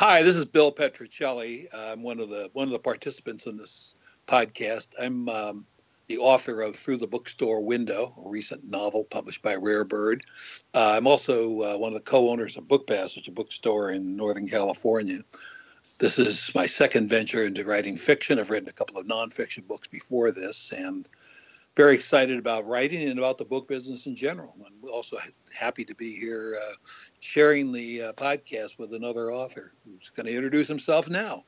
Hi, this is Bill Petrocelli. I'm one of the one of the participants in this podcast. I'm um, the author of Through the Bookstore Window, a recent novel published by Rare Bird. Uh, I'm also uh, one of the co-owners of Book Passage, a bookstore in Northern California. This is my second venture into writing fiction. I've written a couple of nonfiction books before this, and very excited about writing and about the book business in general. I'm also happy to be here uh, sharing the uh, podcast with another author who's going to introduce himself now.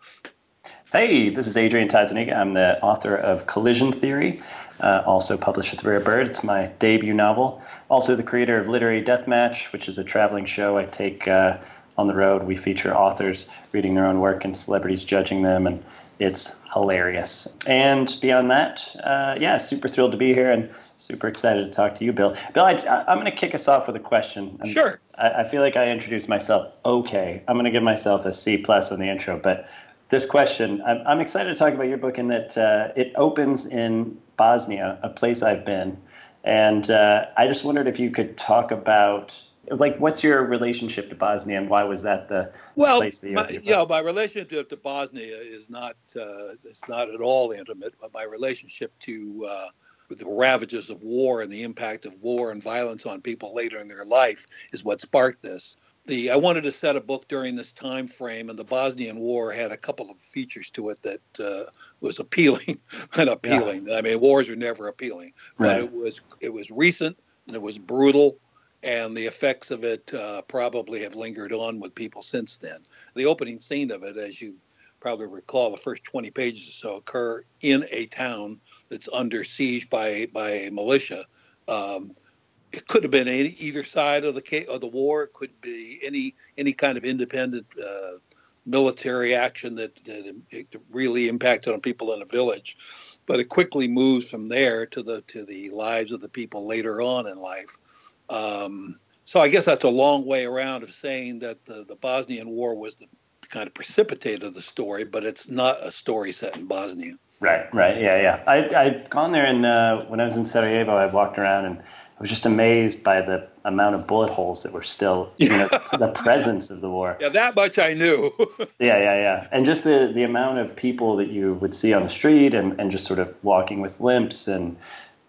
Hey, this is Adrian Todd Zuniga. I'm the author of Collision Theory, uh, also published with Rare Bird. It's my debut novel. Also, the creator of Literary Deathmatch, which is a traveling show I take uh, on the road. We feature authors reading their own work and celebrities judging them, and it's hilarious. And beyond that, uh, yeah, super thrilled to be here and super excited to talk to you, Bill. Bill, I, am going to kick us off with a question. I'm, sure. I, I, feel like I introduced myself okay. I'm going to give myself a C plus on the intro, but this question, I'm, I'm excited to talk about your book in that uh, it opens in Bosnia, a place I've been. And uh, I just wondered if you could talk about like what's your relationship to Bosnia and why was that the well, place that you my, you know, my relationship to Bosnia is not uh, it's not at all intimate, but my relationship to uh, the ravages of war and the impact of war and violence on people later in their life is what sparked this. The I wanted to set a book during this time frame, and the Bosnian War had a couple of features to it that uh, was appealing and appealing. Yeah. I mean, wars are never appealing, but right. it was it was recent and it was brutal and the effects of it uh, probably have lingered on with people since then. The opening scene of it, as you probably recall, the first 20 pages or so occur in a town that's under siege by by a militia. Um, it could have been any, either side of the of the war. It could be any any kind of independent uh, military action that, that really impacted on people in a village. But it quickly moves from there to the to the lives of the people later on in life. Um, so I guess that's a long way around of saying that the, the Bosnian War was the kind of precipitator of the story, but it's not a story set in Bosnia. Right, right, yeah, yeah. I I've gone there, and uh, when I was in Sarajevo, I walked around, and I was just amazed by the amount of bullet holes that were still, you know, the presence of the war. Yeah, that much I knew. yeah, yeah, yeah, and just the the amount of people that you would see on the street, and and just sort of walking with limps, and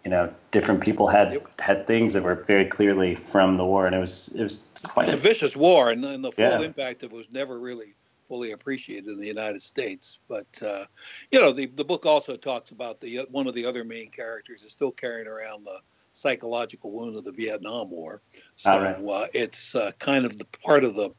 you know, different people had had things that were very clearly from the war, and it was it was quite a, a vicious war, and, and the full yeah. impact of it was never really fully appreciated in the United States. But uh, you know, the the book also talks about the one of the other main characters is still carrying around the psychological wound of the Vietnam War. So right. uh, it's uh, kind of the part of the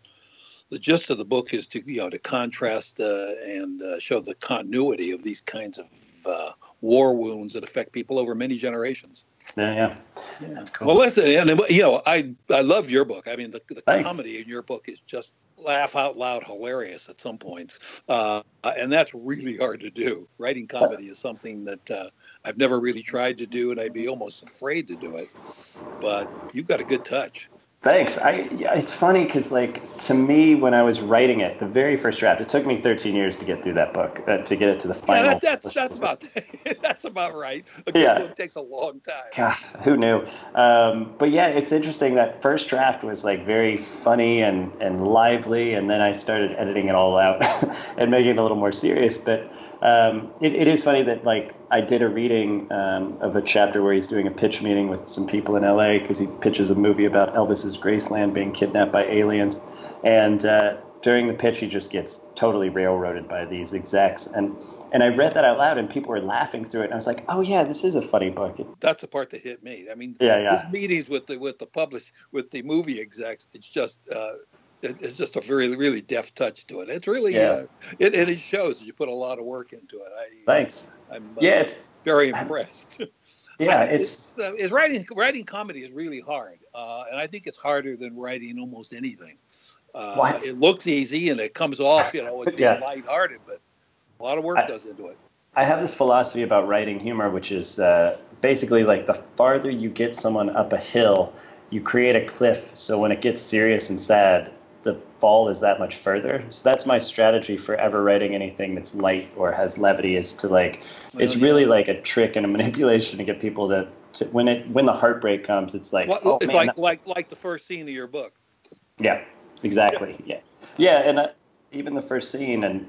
the gist of the book is to you know to contrast uh, and uh, show the continuity of these kinds of uh, war wounds that affect people over many generations. Yeah, yeah. yeah. Cool. Well, listen, and you know, I I love your book. I mean, the, the comedy in your book is just laugh out loud hilarious at some points, uh, and that's really hard to do. Writing comedy is something that uh, I've never really tried to do, and I'd be almost afraid to do it. But you've got a good touch. Thanks. I it's funny because like to me when I was writing it, the very first draft, it took me 13 years to get through that book uh, to get it to the final. Yeah, that, that's that's about that's about right. A good yeah. book takes a long time. God, who knew? Um, but yeah, it's interesting that first draft was like very funny and and lively, and then I started editing it all out and making it a little more serious. But um, it, it is funny that like I did a reading um, of a chapter where he's doing a pitch meeting with some people in LA because he pitches a movie about Elvis's Graceland being kidnapped by aliens, and uh, during the pitch he just gets totally railroaded by these execs and. And I read that out loud, and people were laughing through it. And I was like, "Oh yeah, this is a funny book." That's the part that hit me. I mean, yeah, yeah. His meetings with the with the publish with the movie execs, it's just uh, it's just a very really deft touch to it. It's really yeah. Uh, it, it shows you put a lot of work into it. I, Thanks. I'm uh, yeah, it's very impressed. Yeah, it's it's, uh, it's, writing writing comedy is really hard, uh, and I think it's harder than writing almost anything. Uh, it looks easy and it comes off, you know, it's yeah. lighthearted, but a lot of work I, goes into it. I have this philosophy about writing humor, which is uh, basically like the farther you get someone up a hill, you create a cliff. So when it gets serious and sad, the fall is that much further. So that's my strategy for ever writing anything that's light or has levity is to like well, it's yeah. really like a trick and a manipulation to get people to, to when it when the heartbreak comes, it's like well, oh, it's man, like that, like like the first scene of your book. Yeah, exactly. Yeah, yeah, yeah and. Uh, even the first scene, and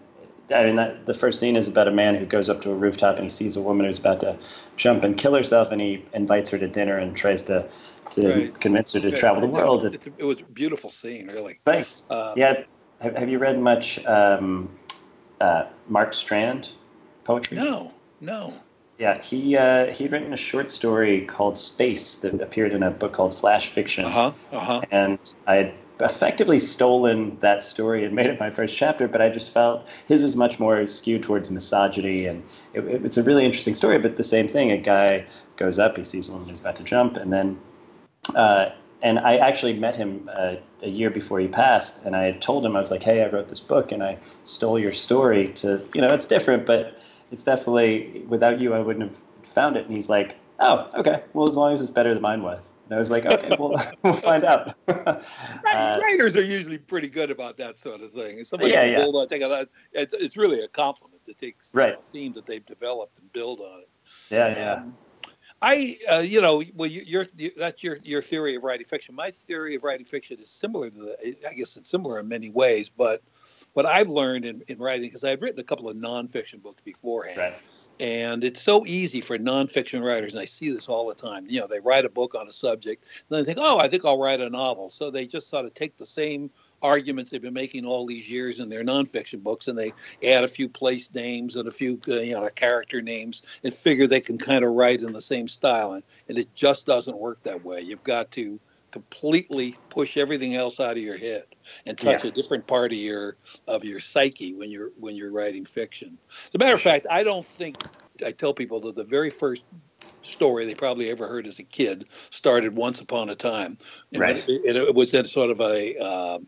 I mean, that, the first scene is about a man who goes up to a rooftop and he sees a woman who's about to jump and kill herself, and he invites her to dinner and tries to to right. convince her to right. travel the world. It, it, was a beautiful scene, really. Thanks. Uh, yeah. Have, have you read much um, uh, Mark Strand poetry? No, no. Yeah, he uh, he'd written a short story called Space that appeared in a book called Flash Fiction. Uh-huh, uh-huh. And I had effectively stolen that story and made it my first chapter, but I just felt his was much more skewed towards misogyny, and it, it, it's a really interesting story. But the same thing, a guy goes up, he sees a woman who's about to jump, and then, uh, and I actually met him uh, a year before he passed, and I had told him I was like, hey, I wrote this book, and I stole your story to, you know, it's different, but it's definitely without you, I wouldn't have found it. And he's like, oh, okay, well, as long as it's better than mine was. And I was like, okay, well, we'll find out. uh, Writers are usually pretty good about that sort of thing. If somebody yeah, build on, take a, it's, it's really a compliment to take right. a theme that they've developed and build on it. Yeah, yeah. Um, I, uh, you know, well, you, you, that's your your theory of writing fiction. My theory of writing fiction is similar to the, I guess it's similar in many ways, but what I've learned in, in writing, because I've written a couple of nonfiction books beforehand, right. and it's so easy for nonfiction writers, and I see this all the time. You know, they write a book on a subject, and they think, oh, I think I'll write a novel. So they just sort of take the same arguments they've been making all these years in their nonfiction books, and they add a few place names and a few uh, you know character names, and figure they can kind of write in the same style, and, and it just doesn't work that way. You've got to completely push everything else out of your head and touch yeah. a different part of your of your psyche when you're when you're writing fiction. As a matter of fact, I don't think I tell people that the very first story they probably ever heard as a kid started once upon a time, and right. it, it, was in sort of a uh,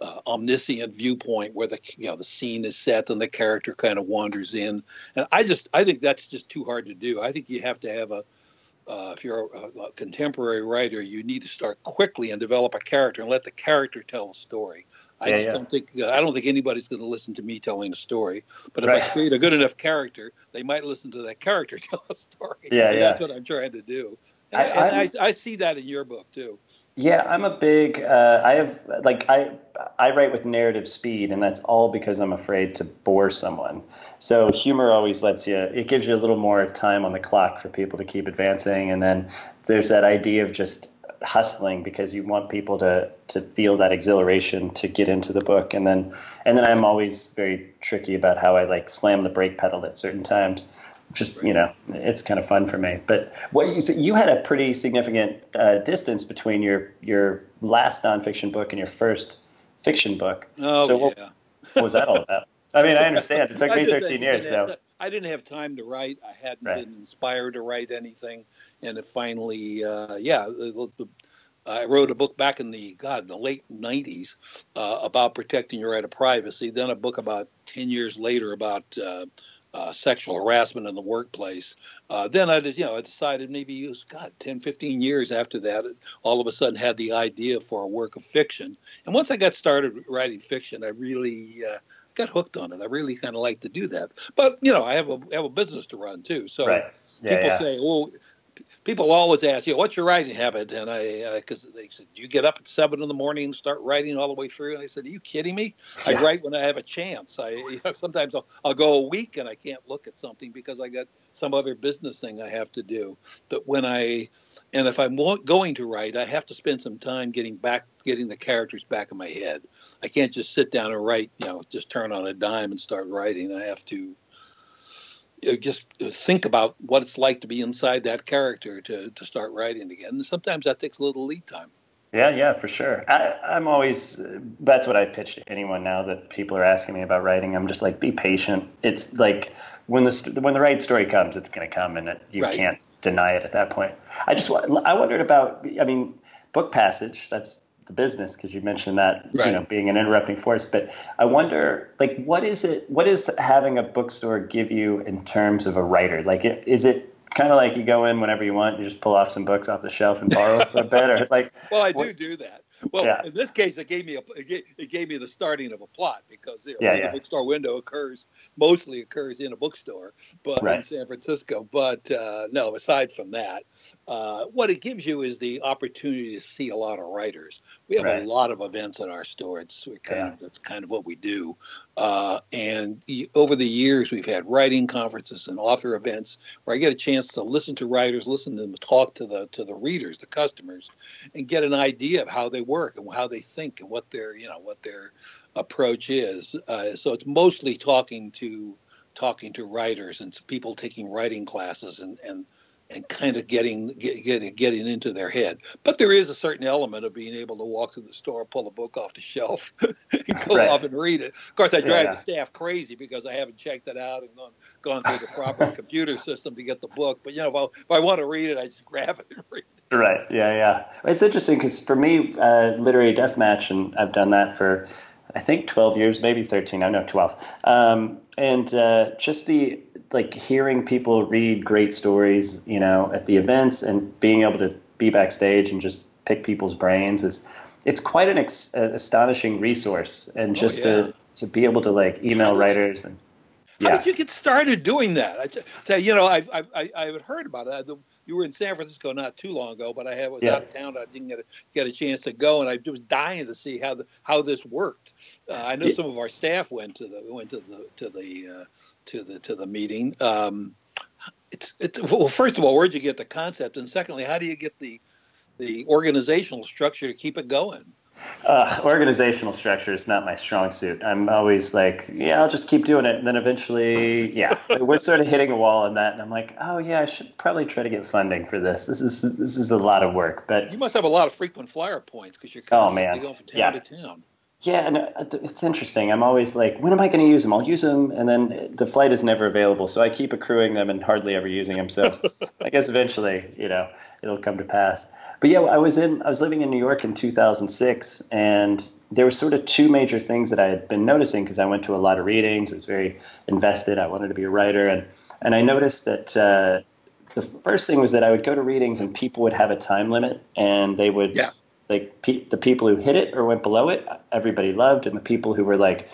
uh, omniscient viewpoint where the you know the scene is set and the character kind of wanders in, and I just I think that's just too hard to do. I think you have to have a uh, if you're a, a, contemporary writer, you need to start quickly and develop a character and let the character tell a story. I yeah, just yeah. don't think uh, I don't think anybody's going to listen to me telling a story. But if right. I create a good enough character, they might listen to that character tell a story. Yeah, and yeah. That's what I'm trying to do. I, and I, I, see that in your book too. Yeah, I'm a big. Uh, I have like I I write with narrative speed, and that's all because I'm afraid to bore someone. So humor always lets you. It gives you a little more time on the clock for people to keep advancing, and then there's that idea of just hustling because you want people to to feel that exhilaration to get into the book, and then and then I'm always very tricky about how I like slam the brake pedal at certain times just you know it's kind of fun for me but what you so you had a pretty significant uh, distance between your your last nonfiction book and your first fiction book oh so what, yeah. what was that all about i mean i understand it took me 13 years so i didn't have time to write i hadn't right. been inspired to write anything and it finally uh, yeah the, the, I wrote a book back in the God, the late '90s uh, about protecting your right of privacy. Then a book about ten years later about uh, uh, sexual harassment in the workplace. Uh, then I did, you know, I decided maybe use God 10, 15 years after that, all of a sudden had the idea for a work of fiction. And once I got started writing fiction, I really uh, got hooked on it. I really kind of like to do that. But you know, I have a I have a business to run too. So right. yeah, people yeah. say, well, people always ask, you know, what's your writing habit? And I, because uh, they said, you get up at seven in the morning and start writing all the way through. And I said, are you kidding me? Yeah. I write when I have a chance. I you know, sometimes I'll, I'll go a week and I can't look at something because I got some other business thing I have to do. But when I, and if I'm going to write, I have to spend some time getting back, getting the characters back in my head. I can't just sit down and write, you know, just turn on a dime and start writing. I have to Uh, just uh, think about what it's like to be inside that character to, to start writing again. And sometimes that takes a little lead time. Yeah, yeah, for sure. I, I'm always that's what I pitch to anyone now that people are asking me about writing. I'm just like, be patient. It's like when the when the right story comes, it's going to come, and it, you right. can't deny it at that point. I just I wondered about. I mean, book passage. That's the business because you mentioned that right. you know being an interrupting force but i wonder like what is it what is having a bookstore give you in terms of a writer like is it kind of like you go in whenever you want you just pull off some books off the shelf and borrow for a bit or like well i do what, do that well, yeah. in this case, it gave me a it gave, it gave, me the starting of a plot because you know, yeah, yeah. the bookstore window occurs mostly occurs in a bookstore, but right. in San Francisco. But uh, no, aside from that, uh, what it gives you is the opportunity to see a lot of writers. We have Right. a lot of events at our store. It's kind of that's kind of what we do. Uh, and over the years, we've had writing conferences and author events where I get a chance to listen to writers, listen to them talk to the to the readers, the customers, and get an idea of how they work and how they think and what their you know what their approach is. Uh, so it's mostly talking to talking to writers and people taking writing classes and and kind of getting get, getting getting into their head. But there is a certain element of being able to walk to the store, pull a book off the shelf, and go Right. off and read it. Of course, I drive yeah. the staff crazy because I haven't checked it out and gone gone through the proper computer system to get the book. But you know, if I, if I want to read it, I just grab it and read. it. Right. Yeah. Yeah. It's interesting because for me, uh, literary deathmatch, and I've done that for, I think, 12 years, maybe 13. I know 12. Um, and uh, just the like hearing people read great stories, you know, at the events and being able to be backstage and just pick people's brains is, it's quite an ex- astonishing resource. And oh, just Oh, yeah. to to be able to like email writers and How yeah. did you get started doing that? I you, know, I've, I've, I, I had heard about it. I, you were in San Francisco not too long ago, but I had, was Yeah. out of town. I didn't get a, get a chance to go, and I was dying to see how the, how this worked. Uh, I know Yeah. some of our staff went to the went to the to the uh, to the to the meeting. Um, it's, it's well, first of all, where'd you get the concept, and secondly, how do you get the the organizational structure to keep it going? Uh, organizational structure is not my strong suit. I'm always like, yeah, I'll just keep doing it. And then eventually, yeah, we're sort of hitting a wall on that. And I'm like, oh, yeah, I should probably try to get funding for this. This is this is a lot of work. But You must have a lot of frequent flyer points because you're Oh, man. going from town Yeah. to town. yeah, and uh, it's interesting. I'm always like, when am I going to use them? I'll use them. And then the flight is never available. So I keep accruing them and hardly ever using them. So I guess eventually, you know, it'll come to pass. But yeah, I was in I was living in New York in 2006, and there were sort of two major things that I had been noticing because I went to a lot of readings. I was very invested. I wanted to be a writer, and and I noticed that uh, the first thing was that I would go to readings and people would have a time limit, and they would Yeah. like pe- the people who hit it or went below it, everybody loved, and the people who were like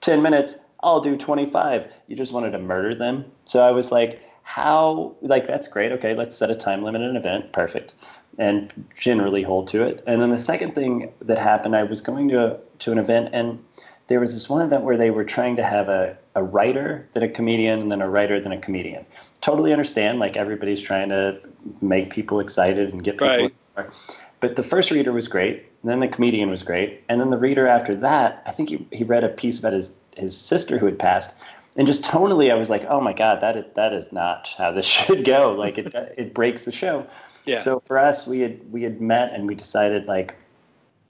10 minutes, I'll do 25. You just wanted to murder them. So I was like, how, like, that's great. Okay, let's set a time limit and an event. Perfect. And generally hold to it. And then the second thing that happened, I was going to, a, to an event and there was this one event where they were trying to have a, a writer, then a comedian, and then a writer, then a comedian. Totally understand, like, everybody's trying to make people excited and get people. Right. But the first reader was great, and then the comedian was great, and then the reader after that, I think he, he read a piece about his, his sister who had passed, and just tonally, I was like, oh my god, that is, that is not how this should go. Like it it breaks the show. Yeah. So for us, we had we had met and we decided like,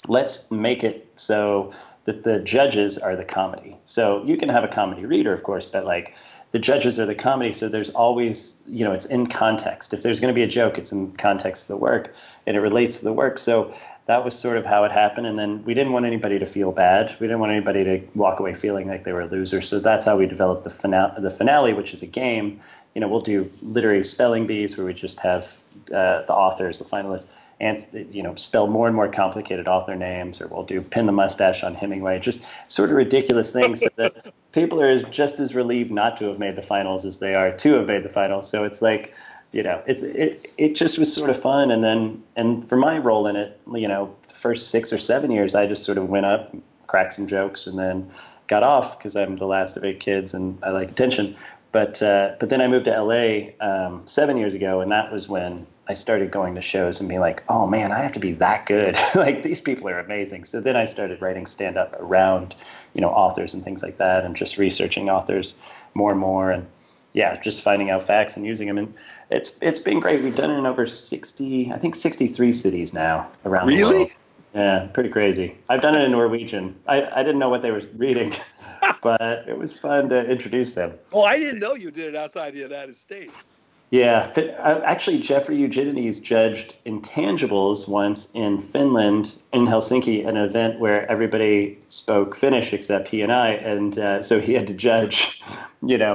let's make it so that the judges are the comedy. So you can have a comedy reader, of course, but like the judges are the comedy. So there's always, you know, it's in context. If there's going to be a joke, it's in context of the work and it relates to the work. So that was sort of how it happened. And then we didn't want anybody to feel bad. We didn't want anybody to walk away feeling like they were a loser. So that's how we developed the finale, the finale, which is a game. You know, we'll do literary spelling bees where we just have uh, the authors, the finalists, and you know, spell more and more complicated author names, or we'll do pin the mustache on Hemingway, just sort of ridiculous things so that people are just as relieved not to have made the finals as they are to have made the finals. So it's like, you know, it's it it just was sort of fun, and then and for my role in it, you know, the first six or seven years, I just sort of went up, cracked some jokes, and then got off because I'm the last of eight kids and I like attention. But uh, but then I moved to LA um, seven years ago, and that was when I started going to shows and being like, oh man, I have to be that good. like these people are amazing. So then I started writing stand up around, you know, authors and things like that, and just researching authors more and more, and yeah, just finding out facts and using them. And it's it's been great. We've done it in over sixty, I think sixty three cities now around the world. Really? Yeah, pretty crazy. I've done it in Norwegian. I, I didn't know what they were reading, but it was fun to introduce them. Oh, I didn't know you did it outside the United States. Yeah, uh, actually, Jeffrey Eugenides judged intangibles once in Finland, in Helsinki, an event where everybody spoke Finnish except he and I, and uh, so he had to judge. You know,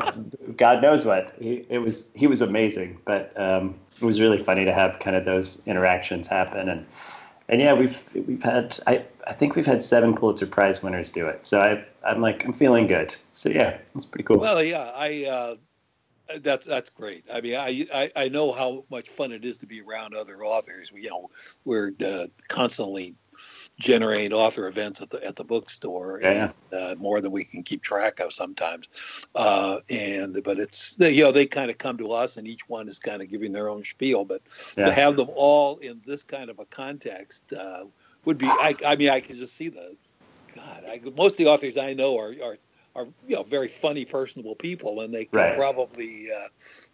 God knows what. He, it was he was amazing, but um, it was really funny to have kind of those interactions happen, and and yeah, we've we've had I I think we've had seven Pulitzer Prize winners do it. So I I'm like I'm feeling good. So yeah, it's pretty cool. Well, yeah, I uh, that's that's great. I mean, I, I I know how much fun it is to be around other authors. We you know we're uh, constantly generating author events at the at the bookstore. Yeah, and, uh, more than we can keep track of sometimes. Uh, and but it's you know they kind of come to us, and each one is kind of giving their own spiel. But yeah. to have them all in this kind of a context uh, would be. I, I mean, I can just see the. God, I, most of the authors I know are, are are you know very funny, personable people, and they can right. probably uh,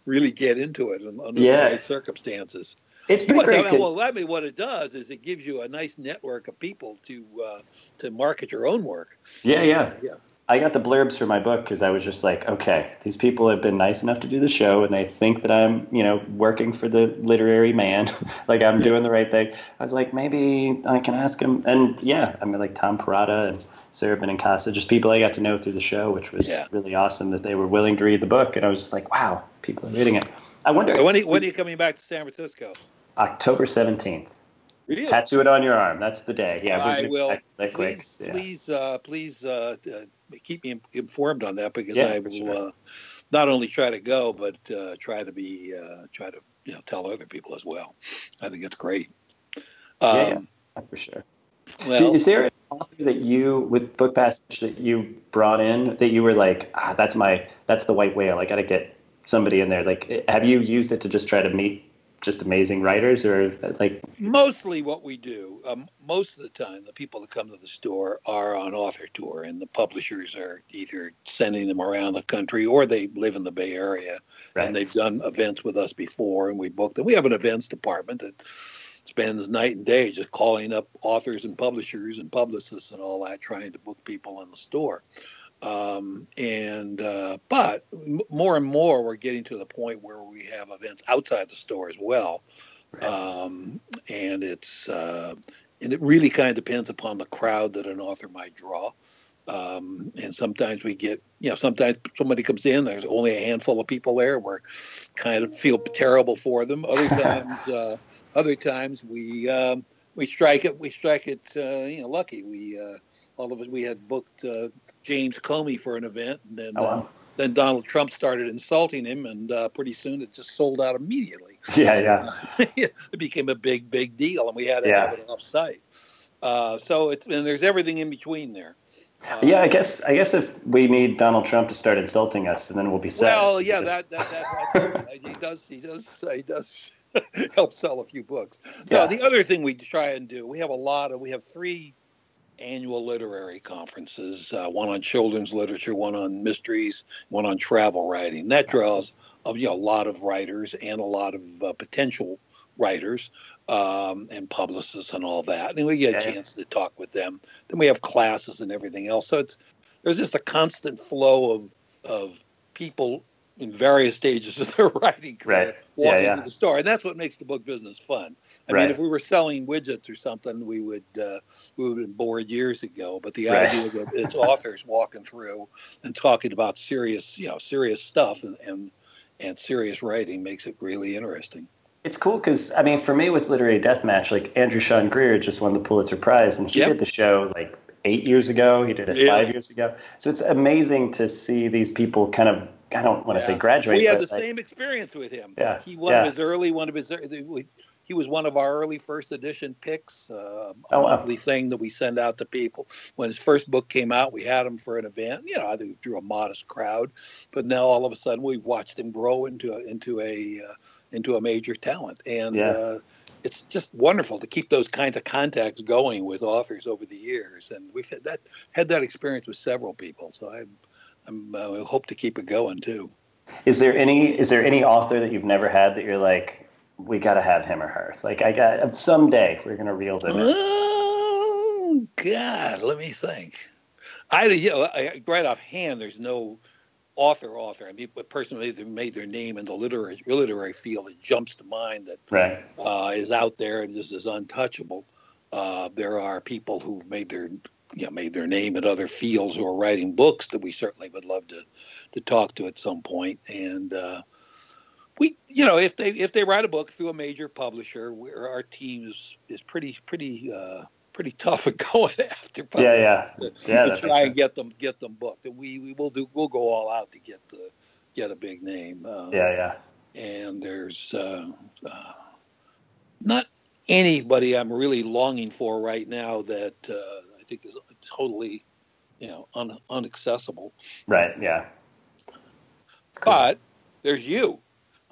really get into it under yeah. the right circumstances. It's pretty well, great. well, I mean, what it does is it gives you a nice network of people to uh, to market your own work. Yeah, yeah, yeah. I got the blurbs for my book because I was just like, okay, these people have been nice enough to do the show, and they think that I'm, you know, working for the literary man, like I'm doing the right thing. I was like, maybe I can ask him, and yeah, I mean, like Tom Perrotta and Sara Benincasa, just people I got to know through the show, which was yeah. really awesome that they were willing to read the book, and I was just like, wow, people are reading it. I wonder when are, when are you coming back to San Francisco? October seventeenth. Really? Tattoo it on your arm. That's the day. Yeah, I will. Please, yeah. please, uh, please uh, uh, keep me informed on that because yeah, I will sure. Uh, not only try to go, but uh, try to be uh, try to you know tell other people as well. I think it's great. Um, yeah, yeah, for sure. Well, is there an author that you with book passage that you brought in that you were like, ah, that's my that's the white whale. I got to get somebody in there. Like, have you used it to just try to meet just amazing writers or like mostly what we do um, most of the time the people that come to the store are on author tour and the publishers are either sending them around the country or they live in the bay area right. and they've done events with us before and we book them we have an events department that spends night and day just calling up authors and publishers and publicists and all that trying to book people in the store. Um, and uh, but more and more we're getting to the point where we have events outside the store as well, um, and it's uh, and it really kind of depends upon the crowd that an author might draw. Um, and sometimes we get, you know, sometimes somebody comes in, there's only a handful of people there. We're kind of feel terrible for them. Other times, uh, other times we um, we strike it, we strike it, uh, you know, lucky. We uh, all of us we had booked uh, James Comey for an event, and then oh, wow. then Donald Trump started insulting him, and uh, pretty soon it just sold out immediately. Yeah, yeah. it became a big, big deal, and we had to yeah. have it off site. Uh, so it's and there's everything in between there. Uh, yeah, I guess I guess if we need Donald Trump to start insulting us, and then we'll be set. Well, yeah, that, that, that that's he does he does he does help sell a few books. Yeah. No, the other thing we try and do, we have a lot of we have three annual literary conferences, uh, one on children's literature, one on mysteries, one on travel writing. That draws a, you know, a lot of writers and a lot of uh, potential writers um, and publicists and all that. And we get a chance to talk with them. Then we have classes and everything else. So it's there's just a constant flow of of people in various stages of their writing career right. walking yeah, yeah. through the store, and that's what makes the book business fun. I right. mean, if we were selling widgets or something, we would uh, we would have been bored years ago. But the right. idea that it's authors walking through and talking about serious, you know, serious stuff and and, and serious writing makes it really interesting. It's cool because I mean, for me with literary deathmatch, like Andrew Sean Greer just won the Pulitzer Prize, and he yep. did the show like eight years ago. He did it yeah. five years ago. So it's amazing to see these people kind of I don't want to yeah. say graduate. We had the like, same experience with him. Yeah, he one yeah. of his early, one of his he was one of our early first edition picks, uh, a oh, monthly wow. thing that we send out to people. When his first book came out, we had him for an event. You know, I think drew a modest crowd, but now all of a sudden we've watched him grow into a, into a uh, into a major talent, and yeah. uh, it's just wonderful to keep those kinds of contacts going with authors over the years. And we've had that had that experience with several people, so I I'm, uh, I hope to keep it going too. Is there any is there any author that you've never had that you're like, we got to have him or her? Like I got someday we're gonna reel them in. Oh God, let me think. I you know I, right offhand, there's no author author. I mean, a person who made their name in the literary literary field that jumps to mind that right. uh, is out there and just is untouchable. Uh, there are people who've made their you know, made their name in other fields who are writing books that we certainly would love to to talk to at some. And uh, we, you know, if they if they write a book through a major publisher, where our team is is pretty pretty uh, pretty tough at going after yeah yeah to, yeah to try and get them get them booked. And we we will do we'll go all out to get the get a big name. Uh, yeah yeah. And there's uh, uh, not anybody I'm really longing for right now that uh, I think is totally, you know, un- unaccessible. Right. Yeah. Cool. But there's you.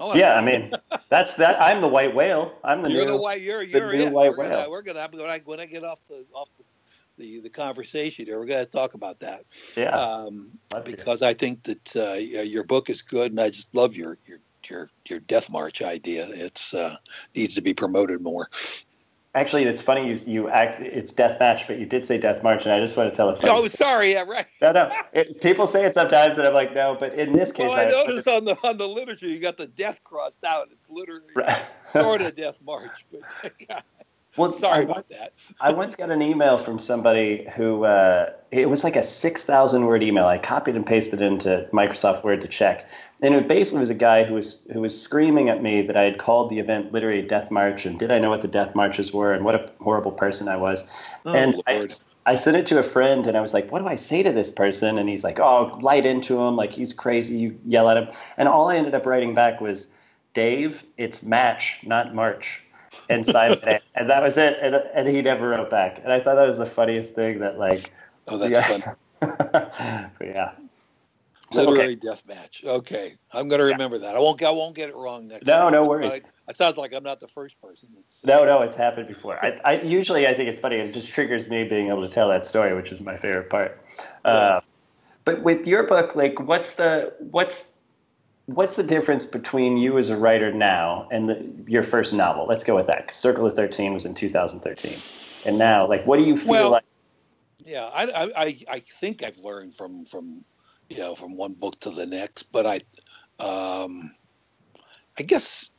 Oh, yeah, I mean, that's that. I'm the white whale. I'm the you're new, the white. You're you're the new it. white we're whale. Gonna, we're gonna when I when I get off the off the the, the conversation here, we're gonna talk about that. Yeah. Um, because I think that uh, your book is good, and I just love your your your your death march idea. It's uh, needs to be promoted more. Actually, it's funny you you act. It's death match, but you did say death march, and I just want to tell a funny. Oh, sorry. Yeah, right. No, no. It, people say it sometimes, and I'm like, no. But in this case, well, I, I noticed on the on the literature you got the death crossed out. It's literally right. sort of death march, but yeah. Well, sorry about that. I once got an email from somebody who uh, it was like a six thousand word email. I copied and pasted into Microsoft Word to check, and it basically was a guy who was who was screaming at me that I had called the event literary death march, and did I know what the death marches were, and what a horrible person I was. Oh, and I, I sent it to a friend, and I was like, "What do I say to this person?" And he's like, "Oh, light into him, like he's crazy. You yell at him." And all I ended up writing back was, "Dave, it's match, not march." And signed it, and that was it. And, and he never wrote back. And I thought that was the funniest thing. That like, oh, that's yeah. fun. but yeah, literary okay. death match. Okay, I'm going to remember yeah. that. I won't. I won't get it wrong next. No, time. no worries. it sounds like I'm not the first person. That's, no, no, it's happened before. I, I usually I think it's funny. It just triggers me being able to tell that story, which is my favorite part. Yeah. Uh, but with your book, like, what's the what's what's the difference between you as a writer now and the, your first novel? Let's go with that. Circle of Thirteen was in 2013, and now, like, what do you feel well, like? Yeah, I, I I think I've learned from from you know from one book to the next, but I um, I guess.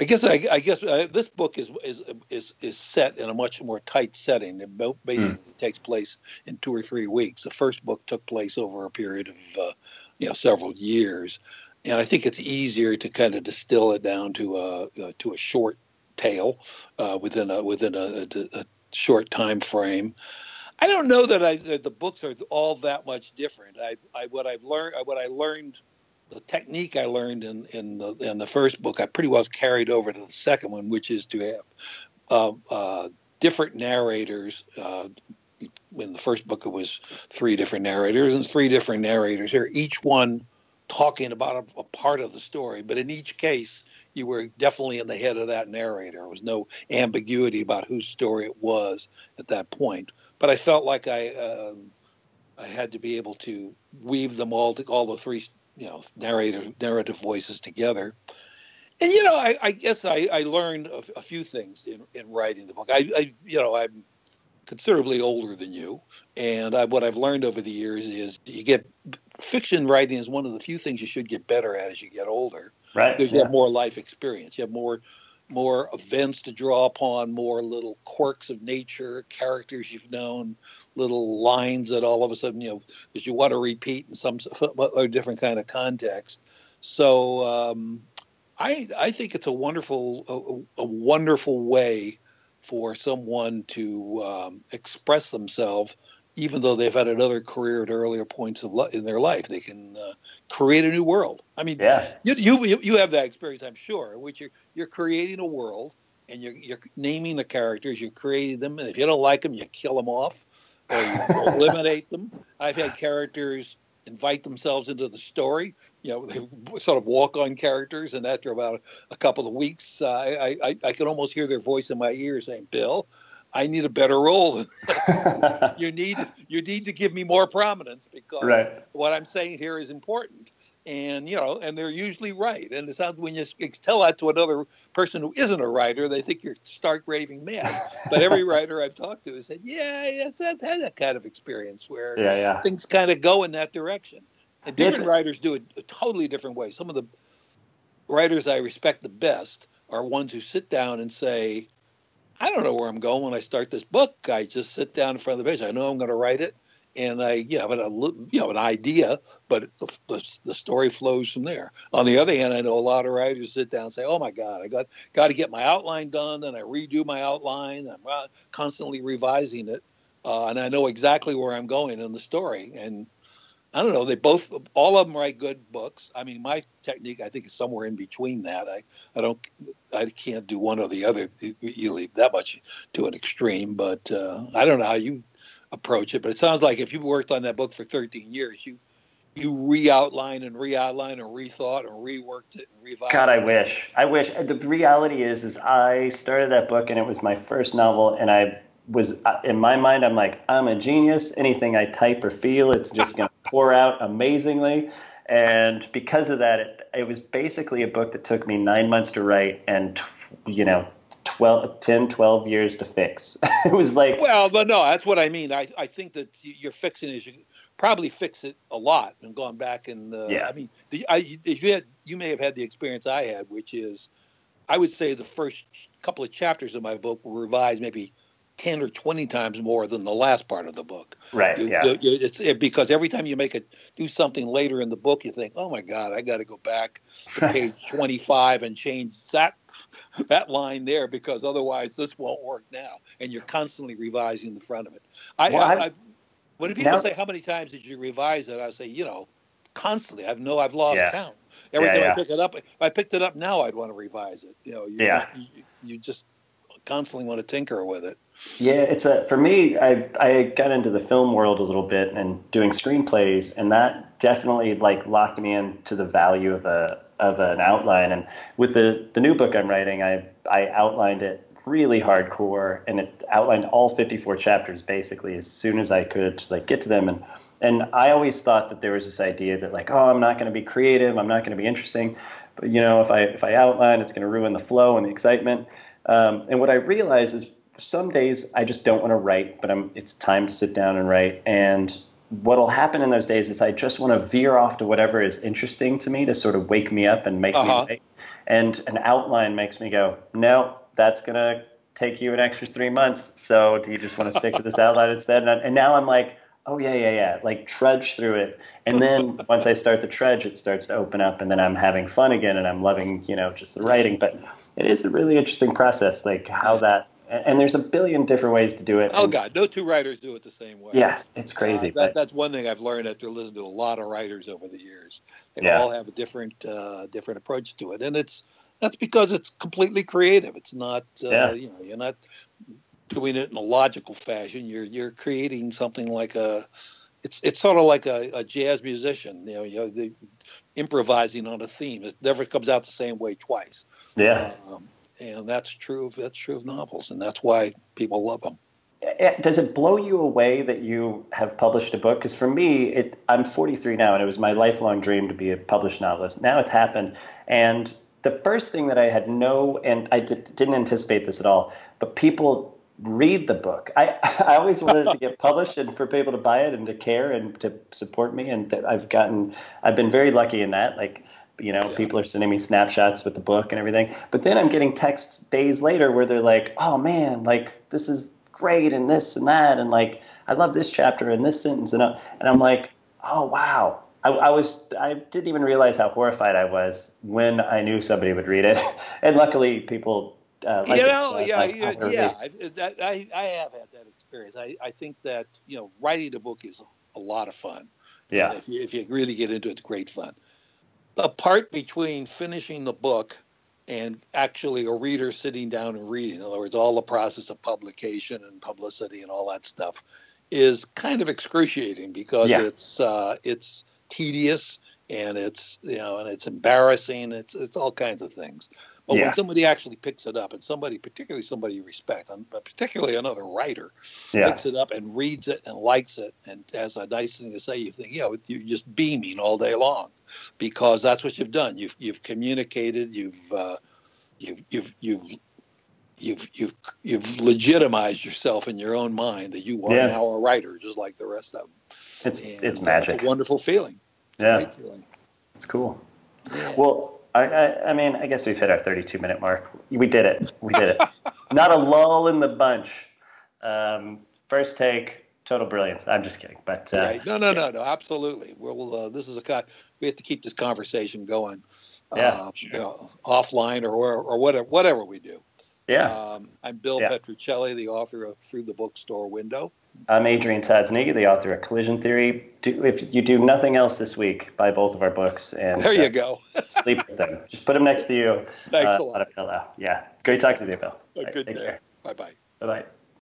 I guess I, I guess uh, this book is, is is is set in a much more tight setting. It basically mm. takes place in two or three weeks. The first book took place over a period of uh, you know several years, and I think it's easier to kind of distill it down to a uh, to a short tale uh, within a within a, a, a, short time frame. I don't know that I that the books are all that much different. I, I what I've learned what I learned the technique I learned in in the in the first book I pretty well carried over to the second one, which is to have uh, uh, different narrators uh, in the first book it was three different narrators and three different narrators here each one talking about a, a, part of the story. But in each case you were definitely in the head of that narrator. There was no ambiguity about whose story it was at that point. But i felt like i uh, i had to be able to weave them all to, all the three you know narrative narrative voices together. And you know i, I guess I, I learned a, a, few things in, in writing the book. I, I you know i'm considerably older than you. And I, what I've learned over the years is you get fiction writing is one of the few things you should get better at as you get older. Right. Because you have more life experience. You have more more events to draw upon, more little quirks of nature, characters you've known, little lines that all of a sudden you know that you want to repeat in some other different kind of context. So um, I I think it's a wonderful a, a wonderful way for someone to um, express themselves, even though they've had another career at earlier points of li- in their life. They can uh, create a new world. I mean, yeah. you, you you have that experience, I'm sure, in which you're you're creating a world and you're you're naming the characters, you're creating them, and if you don't like them, you kill them off or you eliminate them. I've had characters invite themselves into the story. You know, they sort of walk on characters, and after about a, couple of weeks, uh, I, I, I can almost hear their voice in my ear saying, "Bill, I need a better role. you need you need to give me more prominence because right. what I'm saying here is important." And you know, and they're usually right. And it sounds when you tell that to another person who isn't a writer, they think you're stark raving mad. But every writer I've talked to has said, "Yeah, yes, I've had that kind of experience where yeah, yeah. things kind of go in that direction." And different writers do it a totally different way. Some of the writers I respect the best are ones who sit down and say, "I don't know where I'm going when I start this book. I just sit down in front of the page. I know I'm going to write it." And I you have a you know an idea, but the, the, story flows from there. On the other hand, I know a lot of writers sit down and say, "Oh my God, I got got to get my outline done, and I redo my outline. I'm uh, constantly revising it, uh, and I know exactly where I'm going in the story." And I don't know. They both, all of them write good books. I mean, my technique, I think, is somewhere in between that. I, I don't, I can't do one or the other. You leave that much to an extreme, but uh, I don't know how you approach it. But it sounds like if you worked on that book for 13 years, you you re-outlined and re-outlined and rethought and reworked it and revised. God, I wish. I wish. The reality is, is I started that book and it was my first novel, and I was in my mind. I'm like, I'm a genius. Anything I type or feel, it's just going to pour out amazingly. And because of that, it, it was basically a book that took me nine months to write and, you know, 12, 10, 12 years to fix. it was like. Well, but no, that's what I mean. I, I think that you're fixing is you probably fix it a lot and gone back and uh, yeah. I mean, the, I, you had you may have had the experience I had, which is, I would say the first couple of chapters of my book were revised maybe ten or twenty times more than the last part of the book. Right. You, yeah. You, it's it, because every time you make it do something later in the book, you think, oh my God, I got to go back to page twenty five and change that that line there because otherwise this won't work now, and you're constantly revising the front of it. I, well, I, I when people now, say how many times did you revise it, I say, you know, constantly. I know I've lost yeah. count. Every yeah, time yeah. I pick it up, if I picked it up now, I'd want to revise it. You know, you, yeah. you, you just constantly want to tinker with it. Yeah, it's a for me. I I got into the film world a little bit and doing screenplays, and that definitely like locked me into the value of a of an outline. And with the the new book I'm writing, I I outlined it really hardcore and it outlined all 54 chapters basically as soon as I could like get to them. And and I always thought that there was this idea that like oh I'm not going to be creative I'm not going to be interesting. But you know if I if I outline it's going to ruin the flow and the excitement. Um, and what I realized is some days I just don't want to write but I'm it's time to sit down and write. And what'll happen in those days is I just want to veer off to whatever is interesting to me to sort of wake me up and make uh-huh. me write. And an outline makes me go, no, that's going to take you an extra three months. So do you just want to stick to this outline instead? And, and now I'm like, oh yeah, yeah, yeah, like trudge through it. And then once I start the trudge, it starts to open up, and then I'm having fun again, and I'm loving, you know, just the writing. But it is a really interesting process, like how that. And there's a billion different ways to do it. Oh and, God, no two writers do it the same way. Yeah, it's crazy. Uh, that, that's one thing I've learned after listening to a lot of writers over the years. They Yeah. all have a different uh, different approach to it, and it's that's because it's completely creative. It's not uh, Yeah. you know you're not doing it in a logical fashion. You're you're creating something like a it's it's sort of like a, a jazz musician. You know, you know the, improvising on a theme. It never comes out the same way twice. yeah. Um, and that's true of that's true of novels, and that's why people love them. Does it blow you away that you have published a book? Because for me, it, I'm 43 now, and it was my lifelong dream to be a published novelist. Now it's happened, and the first thing that I had no, and I did, didn't anticipate this at all, but people read the book. I, I always wanted to get published and for people to buy it and to care and to support me. And I've gotten, I've been very lucky in that. Like, you know, Yeah. people are sending me snapshots with the book and everything. But then I'm getting texts days later where they're like, oh man, like this is great and this and that. And like, I love this chapter and this sentence. And, uh, and I'm like, oh wow. I, I was I didn't even realize how horrified I was when I knew somebody would read it, and luckily people uh, like you it, know, so yeah, like, yeah, I'm yeah. I, that, I, I have had that experience. I, I think that you know, writing a book is a lot of fun. yeah, And if you if you really get into it, it's great fun. The part between finishing the book and actually a reader sitting down and reading, in other words, all the process of publication and publicity and all that stuff, is kind of excruciating because Yeah. it's uh, it's tedious and it's you know and it's embarrassing. It's it's all kinds of things. But Yeah. when somebody actually picks it up, and somebody, particularly somebody you respect, but particularly another writer, yeah, picks it up and reads it and likes it and has a nice thing to say, you think, you know, you're just beaming all day long because that's what you've done. You've you've communicated. You've uh, you've you've you've you've you've you've legitimized yourself in your own mind that you are Yeah. now a writer, just like the rest of them. it's And, it's uh, magic. It's a wonderful feeling. It's Yeah. a great feeling. It's cool. Yeah. Well, I, I I mean, I guess we've hit our 32 minute mark. We did it. We did it. Not a lull in the bunch. Um, first take, total brilliance. I'm just kidding, but uh, right. No, no, no, no. Absolutely. We'll. Uh, this is a. We have to keep this conversation going. Yeah, Uh, you know, offline or or, or whatever whatever we do. Yeah. Um, I'm Bill Yeah. Petrocelli, the author of Through the Bookstore Window. I'm Adrian Todd Zuniga, the author of Collision Theory. Do, if you do nothing else this week, buy both of our books and There you uh, go. sleep with them. Just put them next to you. Thanks uh, a lot. Yeah. Great talking to you, Bill. A right, good take day. Bye bye. Bye bye.